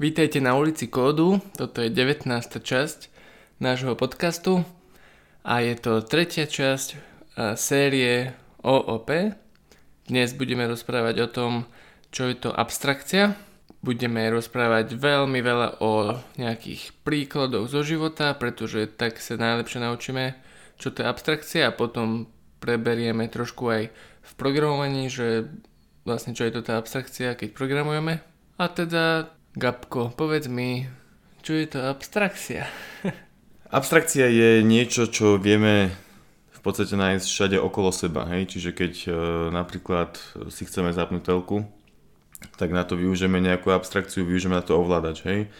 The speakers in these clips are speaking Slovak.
Vítajte na ulici Kódu, toto je 19. časť nášho podcastu a je to tretia časť série OOP. Dnes budeme rozprávať o tom, čo je to abstrakcia. Budeme rozprávať veľmi veľa o nejakých príkladoch zo života, pretože tak sa najlepšie naučíme, čo to je abstrakcia a potom preberieme trošku aj v programovaní, že vlastne čo je to tá abstrakcia, keď programujeme. A teda Gabko, povedz mi, čo je to abstrakcia? Abstrakcia je niečo, čo vieme v podstate nájsť všade okolo seba. Hej? Čiže keď e, napríklad si chceme zapnúť telku, tak na to využijeme nejakú abstrakciu, využijeme na to ovládač. Hej?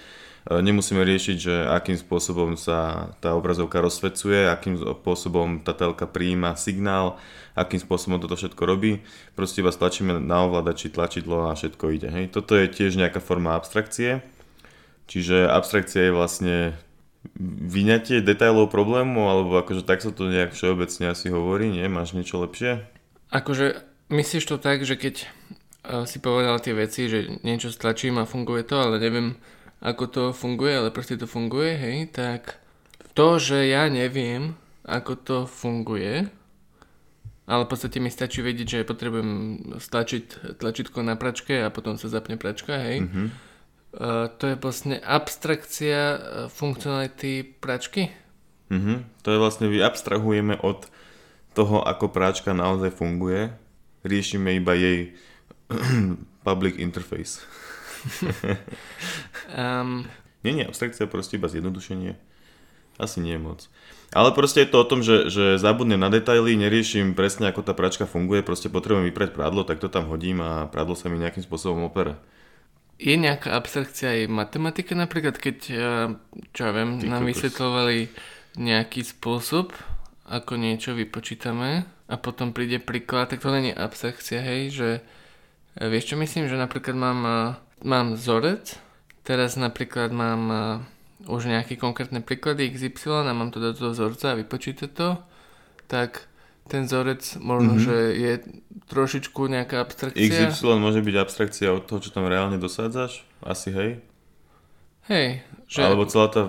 E, nemusíme riešiť, že akým spôsobom sa tá obrazovka rozsvecuje, akým spôsobom tá telka prijíma signál, akým spôsobom toto všetko robí. Proste iba stlačíme na ovládači tlačidlo a všetko ide. Hej. Toto je tiež nejaká forma abstrakcie. Čiže abstrakcia je vlastne vyňatie detailov problému, alebo akože tak sa to nejak všeobecne asi hovorí, nie? Máš niečo lepšie? Akože myslíš to tak, že keď uh, si povedal tie veci, že niečo stlačím a funguje to, ale neviem ako to funguje, ale proste to funguje, hej, tak to, že ja neviem, ako to funguje, ale v podstate mi stačí vedieť, že potrebujem stlačiť tlačítko na pračke a potom sa zapne pračka, hej. Mm-hmm. Uh, to je vlastne abstrakcia e, funkcionality pračky? Mm-hmm. To je vlastne, vy abstrahujeme od toho, ako práčka naozaj funguje. Riešime iba jej public interface. Um... Nie, nie, abstrakcia je proste iba zjednodušenie. Asi nie je moc. Ale proste je to o tom, že, že zabudnem na detaily, neriešim presne ako tá pračka funguje, proste potrebujem vyprať prádlo, tak to tam hodím a prádlo sa mi nejakým spôsobom opere. Je nejaká abstrakcia aj matematika napríklad, keď, čo ja viem, Ty nám vysvetľovali nejaký spôsob, ako niečo vypočítame a potom príde príklad, tak to není abstrakcia, hej, že vieš čo myslím, že napríklad mám, mám vzorec, teraz napríklad mám už nejaké konkrétne príklady XY a mám to do toho vzorca a vypočítať to, tak ten vzorec možno, mm-hmm. že je trošičku nejaká abstrakcia. XY môže byť abstrakcia od toho, čo tam reálne dosádzaš? Asi hej? Hej. Že... Alebo celá tá,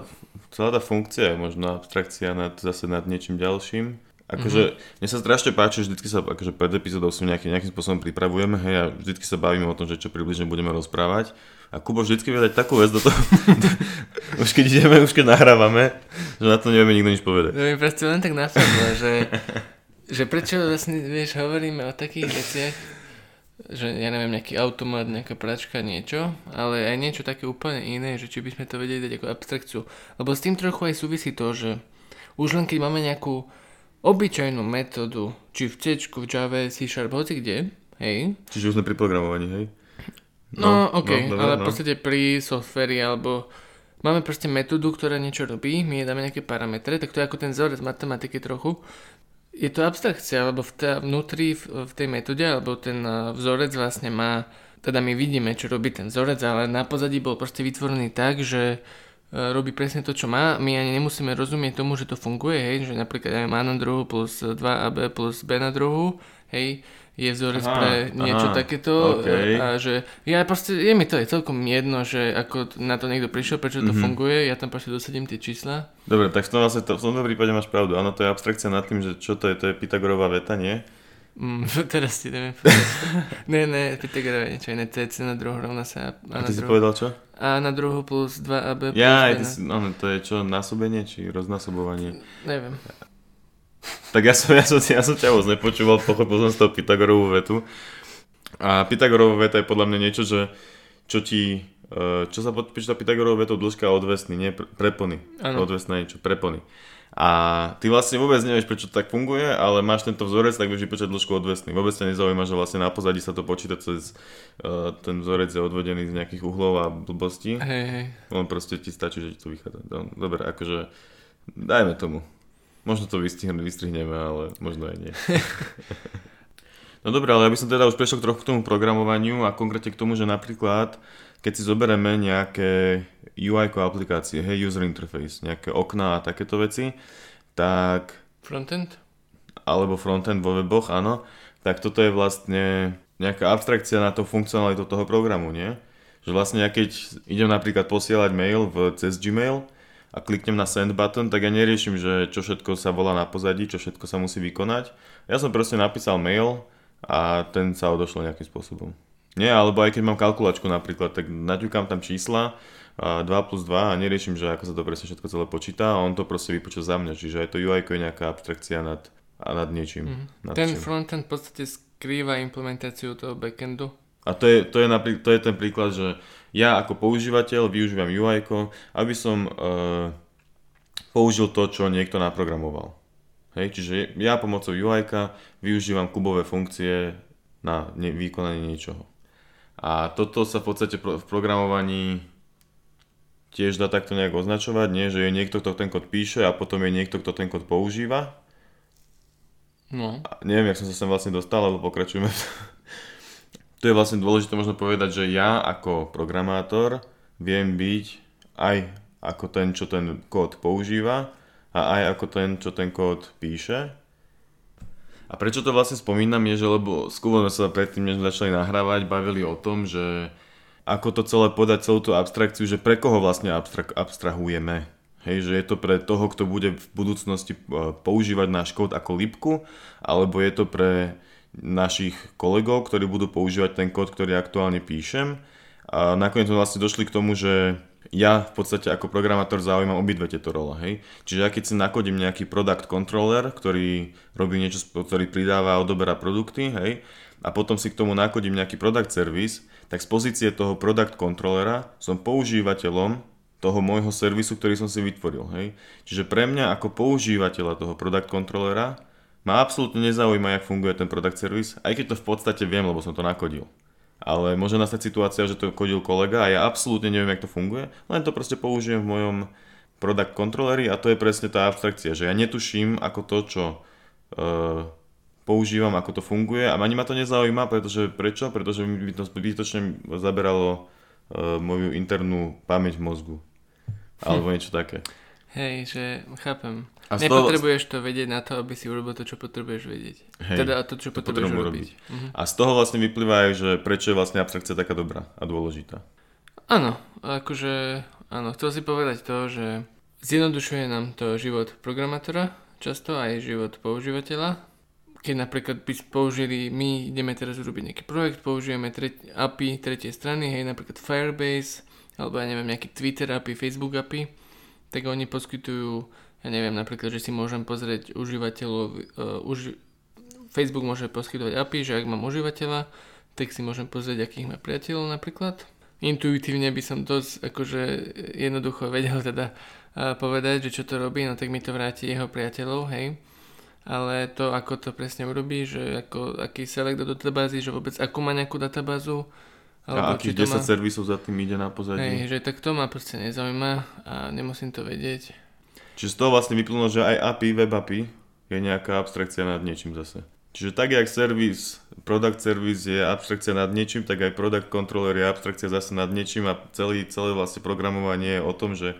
celá tá funkcia je možno abstrakcia nad, zase nad niečím ďalším. Akože, mm-hmm. mne sa strašne páči, že vždy sa akože pred epizódou si nejaký, nejakým spôsobom pripravujeme, hej, a vždy sa bavíme o tom, že čo približne budeme rozprávať. A Kubo vždycky vie dať takú vec do toho, už keď ideme, už keď nahrávame, že na to nevieme nikto nič povedať. To mi proste len tak napadlo, že, že prečo vlastne, vieš, hovoríme o takých veciach, že ja neviem, nejaký automat, nejaká pračka, niečo, ale aj niečo také úplne iné, že či by sme to vedeli dať ako abstrakciu. Lebo s tým trochu aj súvisí to, že už len keď máme nejakú obyčajnú metódu, či v C, v Java, C Sharp, hoci kde, hej. Čiže už sme pri programovaní, hej? No, no ok, no, ale no. v podstate pri softveri alebo máme proste metódu, ktorá niečo robí, my jej dáme nejaké parametre, tak to je ako ten vzorec matematiky trochu. Je to abstrakcia, lebo v tá, vnútri v, v tej metóde, alebo ten vzorec vlastne má, teda my vidíme, čo robí ten vzorec, ale na pozadí bol proste vytvorený tak, že robí presne to, čo má. My ani nemusíme rozumieť tomu, že to funguje, hej, že napríklad aj má na druhu plus 2AB plus B na druhu, hej, je vzorec aha, pre niečo aha, takéto okay. a že ja proste, je mi to je celkom jedno, že ako na to niekto prišiel, prečo to mm-hmm. funguje, ja tam proste dosadím tie čísla. Dobre, tak v tom, vlastne to, v tomto prípade máš pravdu, áno, to je abstrakcia nad tým, že čo to je, to je Pythagorová veta, nie? Mm, teraz ti neviem ne, ne, Pythagora je niečo iné. C na druhu rovná sa A, a ty si povedal čo? A na druhu plus 2AB plus Ja, aj si, no, to je čo, násobenie či roznasobovanie? Neviem. Tak ja som, ja som, ja som ťa moc nepočúval, pochopil som z toho Pythagorovú vetu. A Pythagorová veta je podľa mňa niečo, že čo ti, e, čo sa počíta Pythagorovou vetou dĺžka odvesný, nie prepony. Ano. Odvesná niečo, prepony. A ty vlastne vôbec nevieš, prečo to tak funguje, ale máš tento vzorec, tak vieš vypočať dĺžku odvesný. Vôbec ťa nezaujíma, že vlastne na pozadí sa to počíta cez uh, ten vzorec je odvedený z nejakých uhlov a blbostí. Hej, hej. On proste ti stačí, že ti to vychádza. Dobre, akože dajme tomu. Možno to vystrihneme, ale možno aj nie. no dobre, ale ja by som teda už prešiel trochu k tomu programovaniu a konkrétne k tomu, že napríklad keď si zoberieme nejaké UI aplikácie, hej, user interface, nejaké okná a takéto veci, tak... Frontend? Alebo frontend vo weboch, áno. Tak toto je vlastne nejaká abstrakcia na to funkcionalitu toho programu, nie? Že vlastne ja keď idem napríklad posielať mail v, cez Gmail a kliknem na send button, tak ja neriešim, že čo všetko sa volá na pozadí, čo všetko sa musí vykonať. Ja som proste napísal mail a ten sa odošlo nejakým spôsobom. Nie, alebo aj keď mám kalkulačku napríklad, tak naťukám tam čísla, 2 plus 2 a neriešim, že ako sa to presne všetko celé počíta a on to proste vypočíta za mňa. Čiže aj to UI je nejaká abstrakcia nad, nad niečím. Mm. Nad ten čím. frontend v podstate skrýva implementáciu toho backendu a to je, to, je napríklad, to je ten príklad, že ja ako používateľ využívam UI, aby som e, použil to, čo niekto naprogramoval. Hej, čiže ja pomocou UI využívam kubové funkcie na ne, vykonanie niečoho. A toto sa v podstate v programovaní tiež dá takto nejak označovať, nie? že je niekto, kto ten kód píše a potom je niekto, kto ten kód používa. No. A neviem, jak som sa sem vlastne dostal, ale pokračujeme tu je vlastne dôležité možno povedať, že ja ako programátor viem byť aj ako ten, čo ten kód používa a aj ako ten, čo ten kód píše. A prečo to vlastne spomínam je, že lebo skôr sme sa predtým, než začali nahrávať, bavili o tom, že ako to celé podať, celú tú abstrakciu, že pre koho vlastne abstrak- abstrahujeme. Hej, že je to pre toho, kto bude v budúcnosti eh, používať náš kód ako lipku, alebo je to pre našich kolegov, ktorí budú používať ten kód, ktorý aktuálne píšem. A nakoniec sme vlastne došli k tomu, že ja v podstate ako programátor zaujímam obidve tieto role. Hej? Čiže ja keď si nakodím nejaký product controller, ktorý robí niečo, ktorý pridáva a odoberá produkty, hej, a potom si k tomu nakodím nejaký product service, tak z pozície toho product controllera som používateľom toho môjho servisu, ktorý som si vytvoril. Hej? Čiže pre mňa ako používateľa toho product controllera ma absolútne nezaujíma, jak funguje ten product service, aj keď to v podstate viem, lebo som to nakodil. Ale môže nastať situácia, že to kodil kolega a ja absolútne neviem, jak to funguje, len to proste použijem v mojom product controlleri a to je presne tá abstrakcia, že ja netuším, ako to, čo uh, používam, ako to funguje a ani ma to nezaujíma, pretože prečo? Pretože by to zbytočne zaberalo uh, moju internú pamäť v mozgu. Alebo niečo také. Hej, že chápem. A Nepotrebuješ to vedieť na to, aby si urobil to, čo potrebuješ vedieť. Hej, teda to, čo to potrebuješ robiť. Uh-huh. A z toho vlastne vyplýva aj, že prečo je vlastne abstrakcia taká dobrá a dôležitá. Áno, akože, áno, chcel si povedať to, že zjednodušuje nám to život programátora, často aj život používateľa. Keď napríklad by použili, my ideme teraz urobiť nejaký projekt, použijeme tret, API tretej strany, hej, napríklad Firebase, alebo ja neviem, nejaký Twitter API, Facebook API, tak oni poskytujú ja neviem, napríklad, že si môžem pozrieť užívateľov, uh, už, Facebook môže poskytovať API, že ak mám užívateľa, tak si môžem pozrieť, akých má priateľov napríklad. Intuitívne by som dosť akože jednoducho vedel teda uh, povedať, že čo to robí, no tak mi to vráti jeho priateľov, hej. Ale to, ako to presne urobí, že ako, aký select do databázy, že vôbec ako má nejakú databázu, alebo a akých 10 má... servisov za tým ide na pozadí. Hej, že tak to ma proste nezaujíma a nemusím to vedieť. Čiže z toho vlastne vyplnulo, že aj API, web API je nejaká abstrakcia nad niečím zase. Čiže tak, jak servis, product service je abstrakcia nad niečím, tak aj product controller je abstrakcia zase nad niečím a celý, celé vlastne programovanie je o tom, že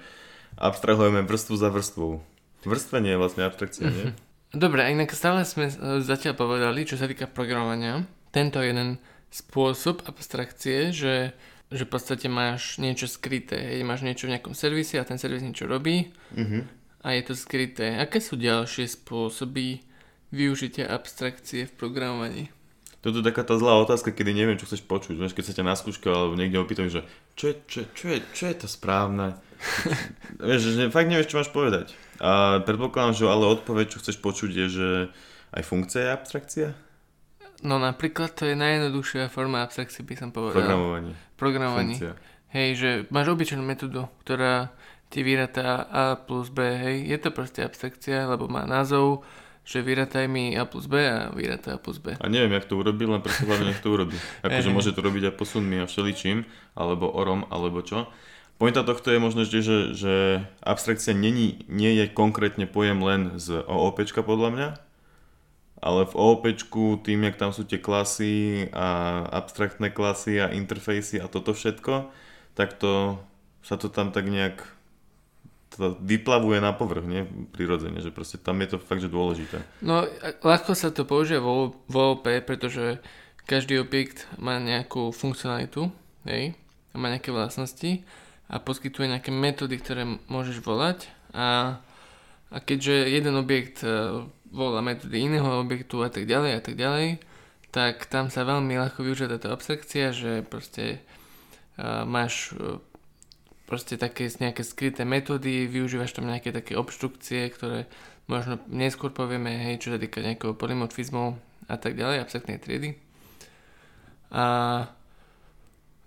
abstrahujeme vrstvu za vrstvou. Vrstvenie je vlastne abstrakcia, nie? Dobre, inak stále sme e, zatiaľ povedali, čo sa týka programovania, tento jeden spôsob abstrakcie, že, že v podstate máš niečo skryté, hej, máš niečo v nejakom servise a ten servis niečo robí, mm-hmm a je to skryté. Aké sú ďalšie spôsoby využitia abstrakcie v programovaní? Toto je taká tá zlá otázka, kedy neviem, čo chceš počuť. Vieš, keď sa ťa na skúške alebo niekde opýtajú, že čo je, čo, čo, je, čo je to správne? vieš, že fakt nevieš, čo máš povedať. A predpokladám, že ale odpoveď, čo chceš počuť, je, že aj funkcia je abstrakcia? No napríklad to je najjednoduchšia forma abstrakcie, by som povedal. Programovanie. Programovanie. Funkcia. Hej, že máš obyčajnú metódu, ktorá ti vyratá A plus B, hej, je to proste abstrakcia, lebo má názov, že vyrataj mi A plus B a vyratá A plus B. A neviem, jak to urobil, len preto hlavne nech to urobí. Akože môže to robiť aj posunmi a všeličím, alebo orom, alebo čo. Pointa tohto je možno vždy, že, že abstrakcia není, nie je konkrétne pojem len z OOP podľa mňa, ale v OOP tým, jak tam sú tie klasy a abstraktné klasy a interfejsy a toto všetko, tak to sa to tam tak nejak to vyplavuje na povrch, nie? Prirodzene, že proste tam je to fakt, že dôležité. No, ľahko sa to použije vo, vo OP, pretože každý objekt má nejakú funkcionalitu, hej? má nejaké vlastnosti a poskytuje nejaké metódy, ktoré môžeš volať a, a keďže jeden objekt uh, volá metódy iného objektu a tak ďalej a tak ďalej, tak tam sa veľmi ľahko využíva táto abstrakcia, že proste uh, máš uh, proste také nejaké skryté metódy, využívaš tam nejaké také obštrukcie, ktoré možno neskôr povieme, hej, čo sa týka nejakého polymorfizmu a tak ďalej, abstraktnej triedy. A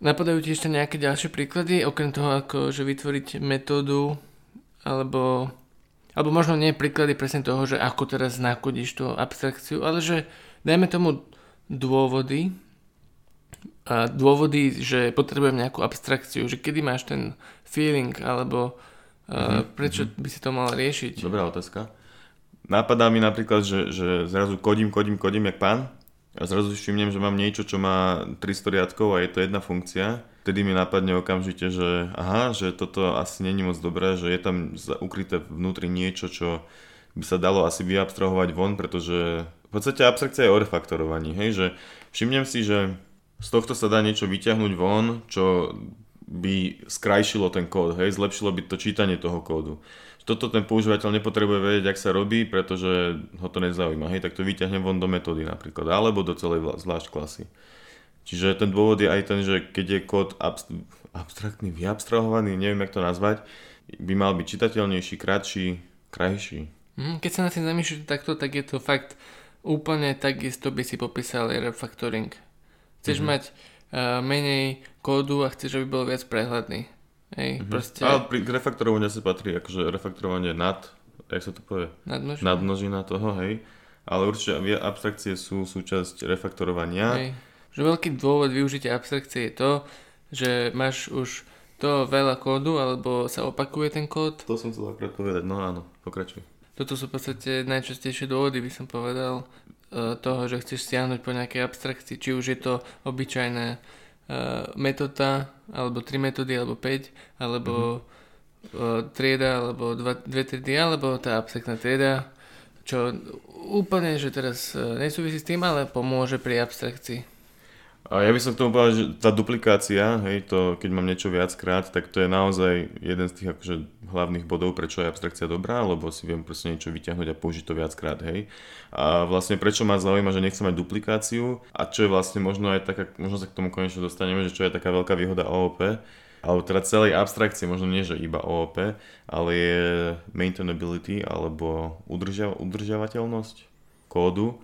napadajú ti ešte nejaké ďalšie príklady, okrem toho, ako že vytvoriť metódu, alebo, alebo možno nie príklady presne toho, že ako teraz nakodíš tú abstrakciu, ale že dajme tomu dôvody, a dôvody, že potrebujem nejakú abstrakciu, že kedy máš ten feeling, alebo mm-hmm. prečo by si to mal riešiť? Dobrá otázka. Napadá mi napríklad, že, že zrazu kodím, kodím, kodím jak pán a zrazu si všimnem, že mám niečo, čo má 300 riadkov a je to jedna funkcia. Vtedy mi napadne okamžite, že aha, že toto asi není moc dobré, že je tam ukryté vnútri niečo, čo by sa dalo asi vyabstrahovať von, pretože v podstate abstrakcia je o refaktorovaní, hej, že všimnem si, že z tohto sa dá niečo vyťahnuť von, čo by skrajšilo ten kód, hej, zlepšilo by to čítanie toho kódu. Toto ten používateľ nepotrebuje vedieť, ak sa robí, pretože ho to nezaujíma, hej, tak to vyťahnem von do metódy napríklad, alebo do celej zvlášť klasy. Čiže ten dôvod je aj ten, že keď je kód abst- abstraktný, vyabstrahovaný, neviem, jak to nazvať, by mal byť čitateľnejší, kratší, krajší. Mm, keď sa na tým zamýšľate takto, tak je to fakt úplne takisto by si popísal refactoring. Chceš mm-hmm. mať uh, menej kódu a chceš, aby bol viac prehľadný. Hej, mm-hmm. proste... Ale pri refaktorovaniu sa patrí akože refaktorovanie nad, jak sa to povie? Nadmnožina. Nadmnožina toho, hej. Ale určite abstrakcie sú súčasť refaktorovania. Hej. Že veľký dôvod využitia abstrakcie je to, že máš už to veľa kódu, alebo sa opakuje ten kód. To som chcel akorát povedať, no áno, pokračuj. Toto sú v podstate najčastejšie dôvody, by som povedal, toho, že chceš siahnuť po nejakej abstrakcii, či už je to obyčajná uh, metóda, alebo 3 metódy, alebo 5, alebo mm-hmm. trieda, alebo 2 triedy, alebo tá abstraktná trieda, čo úplne, že teraz nesúvisí s tým, ale pomôže pri abstrakcii. A ja by som k tomu povedal, že tá duplikácia, hej, to, keď mám niečo viackrát, tak to je naozaj jeden z tých akože, hlavných bodov, prečo je abstrakcia dobrá, lebo si viem proste niečo vyťahnuť a použiť to viackrát, hej. A vlastne prečo ma zaujíma, že nechcem mať duplikáciu a čo je vlastne možno aj taká, možno sa k tomu konečne dostaneme, že čo je taká veľká výhoda OOP, alebo teda celej abstrakcie, možno nie, že iba OOP, ale je maintainability alebo udržia, udržiavateľnosť kódu,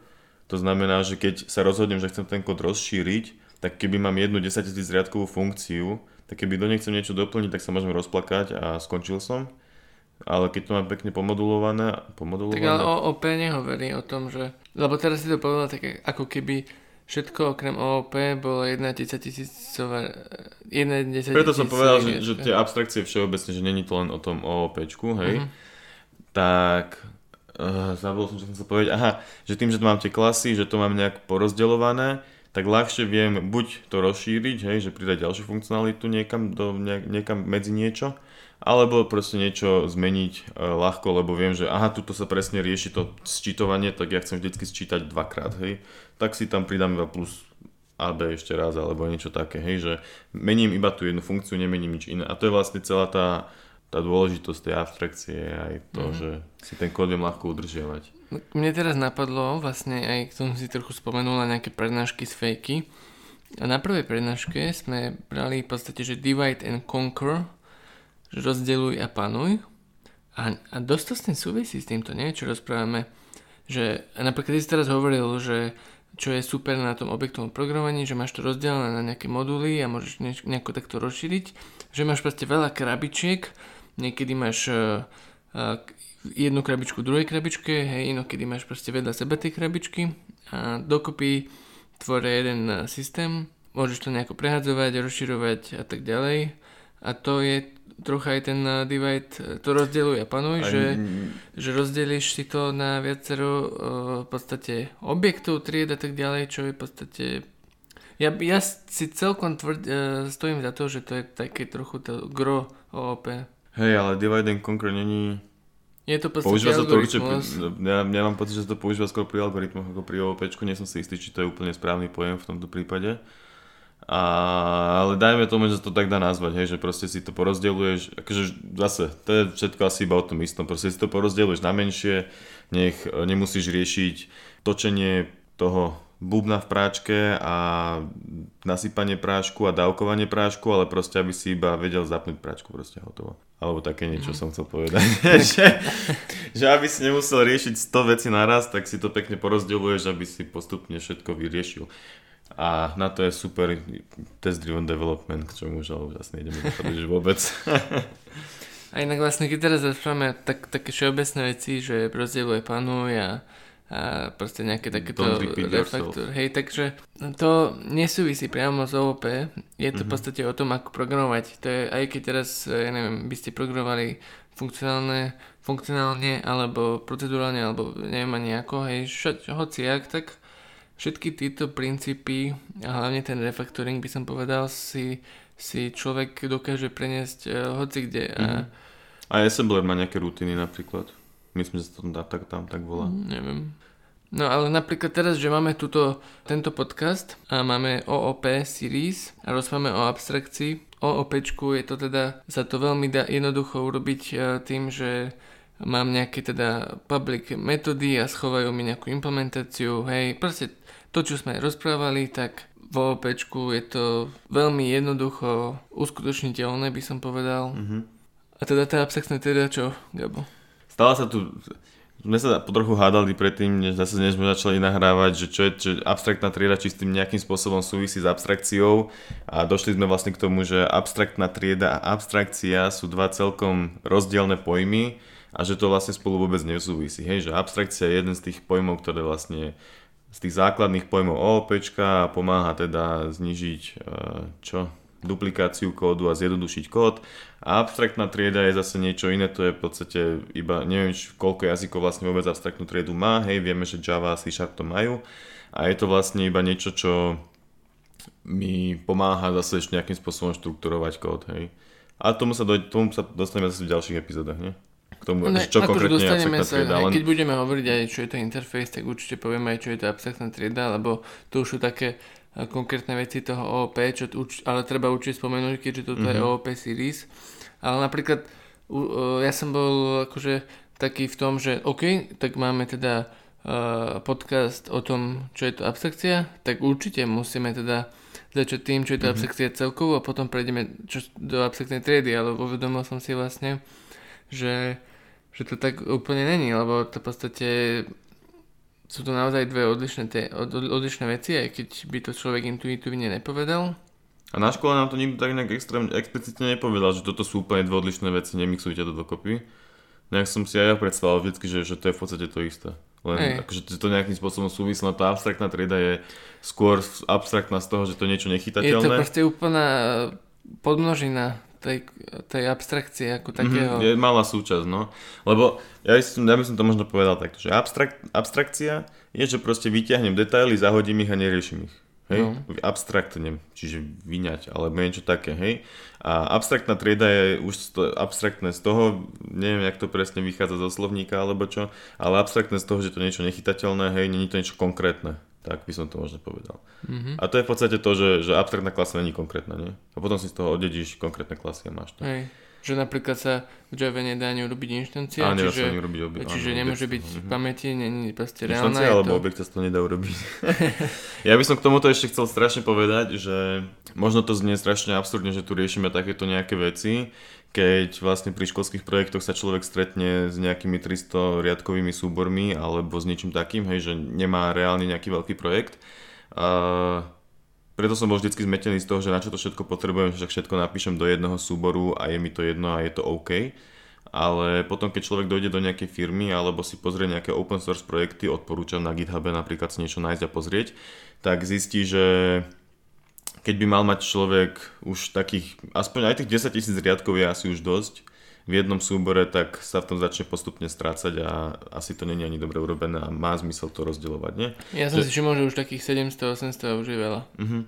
to znamená, že keď sa rozhodnem, že chcem ten kód rozšíriť, tak keby mám jednu 10 000 riadkovú funkciu, tak keby do nej chcem niečo doplniť, tak sa môžem rozplakať a skončil som. Ale keď to mám pekne pomodulované, pomodulované... Tak ale OOP nehovorí o tom, že... Lebo teraz si to povedal tak ako keby všetko okrem OOP bolo 1 10 tisícová... 1 10 Preto som povedal, že, že tie abstrakcie všeobecne, že není to len o tom OOPčku, hej. Uh-huh. Tak uh, zabudol som, čo som chcel povedať, aha, že tým, že to mám tie klasy, že to mám nejak porozdeľované, tak ľahšie viem buď to rozšíriť, hej, že pridať ďalšiu funkcionalitu niekam, do, niekam medzi niečo, alebo proste niečo zmeniť uh, ľahko, lebo viem, že aha, tuto sa presne rieši to sčítovanie, tak ja chcem vždycky sčítať dvakrát, hej, tak si tam pridám iba plus AB ešte raz, alebo niečo také, hej, že mením iba tú jednu funkciu, nemením nič iné. A to je vlastne celá tá tá dôležitosť tej abstrakcie aj to, mm. že si ten kód viem ľahko udržiavať. Mne teraz napadlo, vlastne aj k tomu si trochu spomenula nejaké prednášky z fejky. A na prvej prednáške sme brali v podstate, že divide and conquer, že rozdeluj a panuj. A, a dosť to s tým súvisí s týmto, nie? Čo rozprávame. Že, a napríklad ty si teraz hovoril, že čo je super na tom objektovom programovaní, že máš to rozdelené na nejaké moduly a môžeš nejako takto rozšíriť, že máš proste veľa krabičiek, niekedy máš uh, uh, jednu krabičku v druhej krabičke, hej, inokedy máš proste vedľa seba tie krabičky a dokopy tvoria jeden uh, systém, môžeš to nejako prehadzovať, rozširovať a tak ďalej. A to je trocha aj ten divide, to rozdeľuje. A panuj, aj... že, že rozdeliš si to na viacero uh, v podstate objektov, tried a tak ďalej, čo je v podstate ja, ja si celkom tvrd, uh, stojím za to, že to je také trochu to gro OOP. Hej, ale divide and conquer není... Je to používa sa to určite, ja, ja mám pocit, že sa to používa skôr pri algoritmoch ako pri OOP, nie som si istý, či to je úplne správny pojem v tomto prípade. A, ale dajme tomu, že to tak dá nazvať, hej, že proste si to porozdeľuješ, akože zase, to je všetko asi iba o tom istom, proste si to porozdeľuješ na menšie, nech nemusíš riešiť točenie toho bubna v práčke a nasypanie prášku a dávkovanie prášku, ale proste aby si iba vedel zapnúť práčku, proste hotovo. Alebo také niečo mm. som chcel povedať. že, že aby si nemusel riešiť 100 vecí naraz, tak si to pekne porozdeľuješ, aby si postupne všetko vyriešil. A na to je super test-driven development, k čomu už ale vlastne ideme dopadať vôbec. a inak vlastne, keď teraz rozprávame tak, také všeobecné veci, že rozdieluje panuj a a proste nejaké takéto refaktor. Hej, takže to nesúvisí priamo z OOP, je to mm-hmm. v mhm. podstate o tom, ako programovať. To je, aj keď teraz, ja neviem, by ste programovali funkcionálne, funkcionálne, alebo procedurálne, alebo neviem ani ako, hej, hoci hociak, tak všetky tieto princípy, a hlavne ten refactoring by som povedal, si, si človek dokáže preniesť uh, hoci kde. Mm-hmm. A, a Assembler má nejaké rutiny napríklad? Myslím, že sa to tam, tak, tam tak volá. Mm, neviem. No ale napríklad teraz, že máme tuto, tento podcast a máme OOP series a rozprávame o abstrakcii. OOP je to teda, sa to veľmi dá jednoducho urobiť e, tým, že mám nejaké teda public metódy a schovajú mi nejakú implementáciu, hej, proste to, čo sme rozprávali, tak v OOP je to veľmi jednoducho uskutočniteľné, by som povedal. Mm-hmm. A teda tá abstraktná teda čo, Gabo? Stala sa tu, sme sa trochu hádali predtým, než zase než sme začali nahrávať, že čo je čo abstraktná trieda, či s tým nejakým spôsobom súvisí s abstrakciou a došli sme vlastne k tomu, že abstraktná trieda a abstrakcia sú dva celkom rozdielne pojmy a že to vlastne spolu vôbec nesúvisí. Hej, že abstrakcia je jeden z tých pojmov, ktoré vlastne z tých základných pojmov OOP pomáha teda znižiť e, čo? duplikáciu kódu a zjednodušiť kód. A abstraktná trieda je zase niečo iné, to je v podstate iba, neviem koľko jazykov vlastne vôbec abstraktnú triedu má, hej, vieme, že Java a C Sharp to majú. A je to vlastne iba niečo, čo mi pomáha zase ešte nejakým spôsobom štrukturovať kód, hej. A tomu sa, do, tomu sa dostaneme zase v ďalších epizódach, nie? K tomu, ne, čo konkrétne je abstraktná sa, trieda. Len... Keď budeme hovoriť aj, čo je to interface, tak určite povieme aj, čo je to abstraktná trieda, lebo to už sú také konkrétne veci toho OOP, čo uč, ale treba určite spomenúť, keďže toto mm-hmm. je mhm. OOP series. Ale napríklad ja som bol akože taký v tom, že OK, tak máme teda uh, podcast o tom, čo je to abstrakcia, tak určite musíme teda začať tým, čo je to mm-hmm. abstrakcia celkovo a potom prejdeme čo, do abstraktnej triedy, ale uvedomil som si vlastne, že, že to tak úplne není, lebo to v podstate sú to naozaj dve odlišné, te, od, odlišné veci, aj keď by to človek intuitívne nepovedal. A na škole nám to nikto tak nejak extrémne explicitne nepovedal, že toto sú úplne dve odlišné veci, nemixujte to dokopy. Nejak som si aj ja predstavoval vždy, že, že to je v podstate to isté. Len akože to nejakým spôsobom súvisí, no tá abstraktná trieda je skôr abstraktná z toho, že to je niečo nechytateľné. Je to proste úplná podmnožina tej, tej abstrakcie ako mhm, takého. Mm-hmm, je malá súčasť, no. Lebo ja by, som, ja by som to možno povedal takto, že abstrak, abstrakcia je, že proste vyťahnem detaily, zahodím ich a neriešim ich. Hej? No. Abstraktne, čiže vyňať, alebo niečo také, hej. A abstraktná trieda je už to, abstraktné z toho, neviem, jak to presne vychádza zo slovníka alebo čo, ale abstraktné z toho, že to niečo nechytateľné, hej, není to niečo konkrétne. Tak by som to možno povedal. Mm-hmm. A to je v podstate to, že, že abstraktná klasa není konkrétna, nie? A potom si z toho oddedíš konkrétne klasy a máš to. Hej. Že napríklad sa v Java nedá ani urobiť inštancia, a, čiže, ani urobiť obi- čiže áno, nemôže byť v mhm. pamäti, není proste reálna. Inštancia alebo to... objekt sa to nedá urobiť. ja by som k tomuto ešte chcel strašne povedať, že možno to znie strašne absurdne, že tu riešime takéto nejaké veci, keď vlastne pri školských projektoch sa človek stretne s nejakými 300 riadkovými súbormi alebo s niečím takým, hej, že nemá reálne nejaký veľký projekt. A preto som bol vždy zmetený z toho, že na čo to všetko potrebujem, že všetko napíšem do jedného súboru a je mi to jedno a je to OK. Ale potom, keď človek dojde do nejakej firmy alebo si pozrie nejaké open source projekty, odporúčam na GitHube napríklad si niečo nájsť a pozrieť, tak zistí, že keď by mal mať človek už takých, aspoň aj tých 10 tisíc riadkov je asi už dosť v jednom súbore, tak sa v tom začne postupne strácať a asi to není ani dobre urobené a má zmysel to rozdielovať, nie? Ja som že... si všimol, že už takých 700-800 už je veľa. Uh-huh.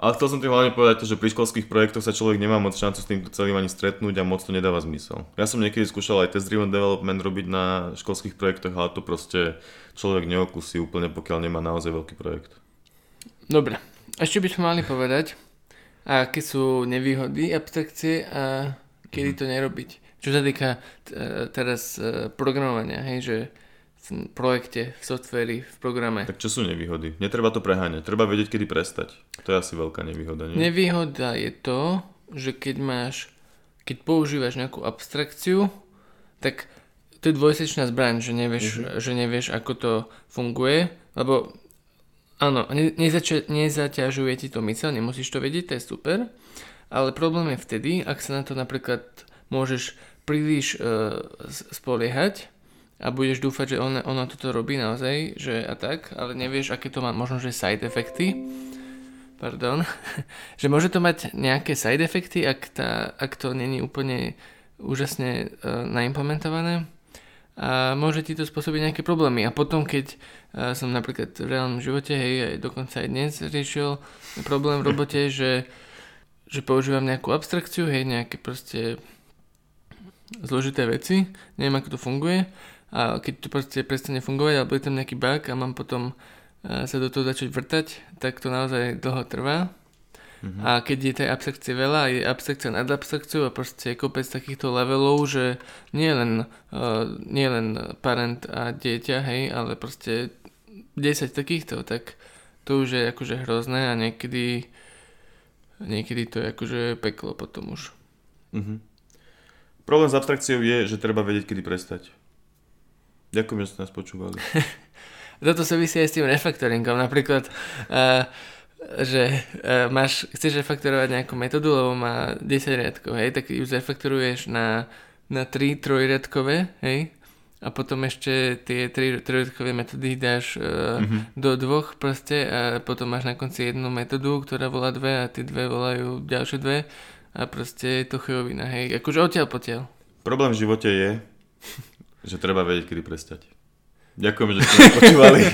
Ale chcel som tým hlavne povedať to, že pri školských projektoch sa človek nemá moc šancu s týmto celým ani stretnúť a moc to nedáva zmysel. Ja som niekedy skúšal aj test-driven development robiť na školských projektoch, ale to proste človek neokusí úplne, pokiaľ nemá naozaj veľký projekt. Dobre, ešte by sme mali povedať, aké sú nevýhody abstrakcie a kedy to nerobiť. Čo sa týka e, teraz e, programovania, hej, že v projekte, v softveri, v programe. Tak čo sú nevýhody? Netreba to preháňať, treba vedieť, kedy prestať. To je asi veľká nevýhoda, nie? Nevýhoda je to, že keď máš, keď používaš nejakú abstrakciu, tak to je dvojsečná zbraň, že nevieš, uh-huh. že nevieš, ako to funguje, lebo áno, ne, nezača, nezaťažuje ti to mysel, nemusíš to vedieť, to je super, ale problém je vtedy, ak sa na to napríklad môžeš príliš uh, spoliehať a budeš dúfať, že ono, ono toto robí naozaj, že a tak, ale nevieš, aké to má možno, že side efekty, pardon, že môže to mať nejaké side efekty, ak, tá, ak to není úplne úžasne uh, naimplementované. A môže ti to spôsobiť nejaké problémy. A potom, keď uh, som napríklad v reálnom živote, hej, aj dokonca aj dnes riešil problém v robote, že, že používam nejakú abstrakciu, hej, nejaké proste zložité veci, neviem ako to funguje a keď to proste prestane fungovať alebo je tam nejaký bug a mám potom e, sa do toho začať vrtať, tak to naozaj dlho trvá. Mm-hmm. A keď je tej abstrakcie veľa, je abstrakcia nad abstrakciou a proste je kopec takýchto levelov, že nie len, uh, nie len parent a dieťa, hej, ale proste 10 takýchto, tak to už je akože hrozné a niekedy niekedy to je akože peklo potom už. Mm-hmm. Problém s abstrakciou je, že treba vedieť, kedy prestať. Ďakujem, že ste nás počúvali. Toto súvisí aj s tým refaktoringom. Napríklad, uh, že uh, máš, chceš refaktorovať nejakú metódu, lebo má 10 riadkov, hej, tak ju zrefaktoruješ na, na 3 trojriadkové, hej, a potom ešte tie 3 trojriadkové metódy dáš uh, mm-hmm. do dvoch proste a potom máš na konci jednu metódu, ktorá volá dve a tie dve volajú ďalšie dve a proste je to chujovina, hej, akože odtiaľ potiaľ. Problém v živote je, že treba vedieť, kedy prestať. Ďakujem, že ste počúvali.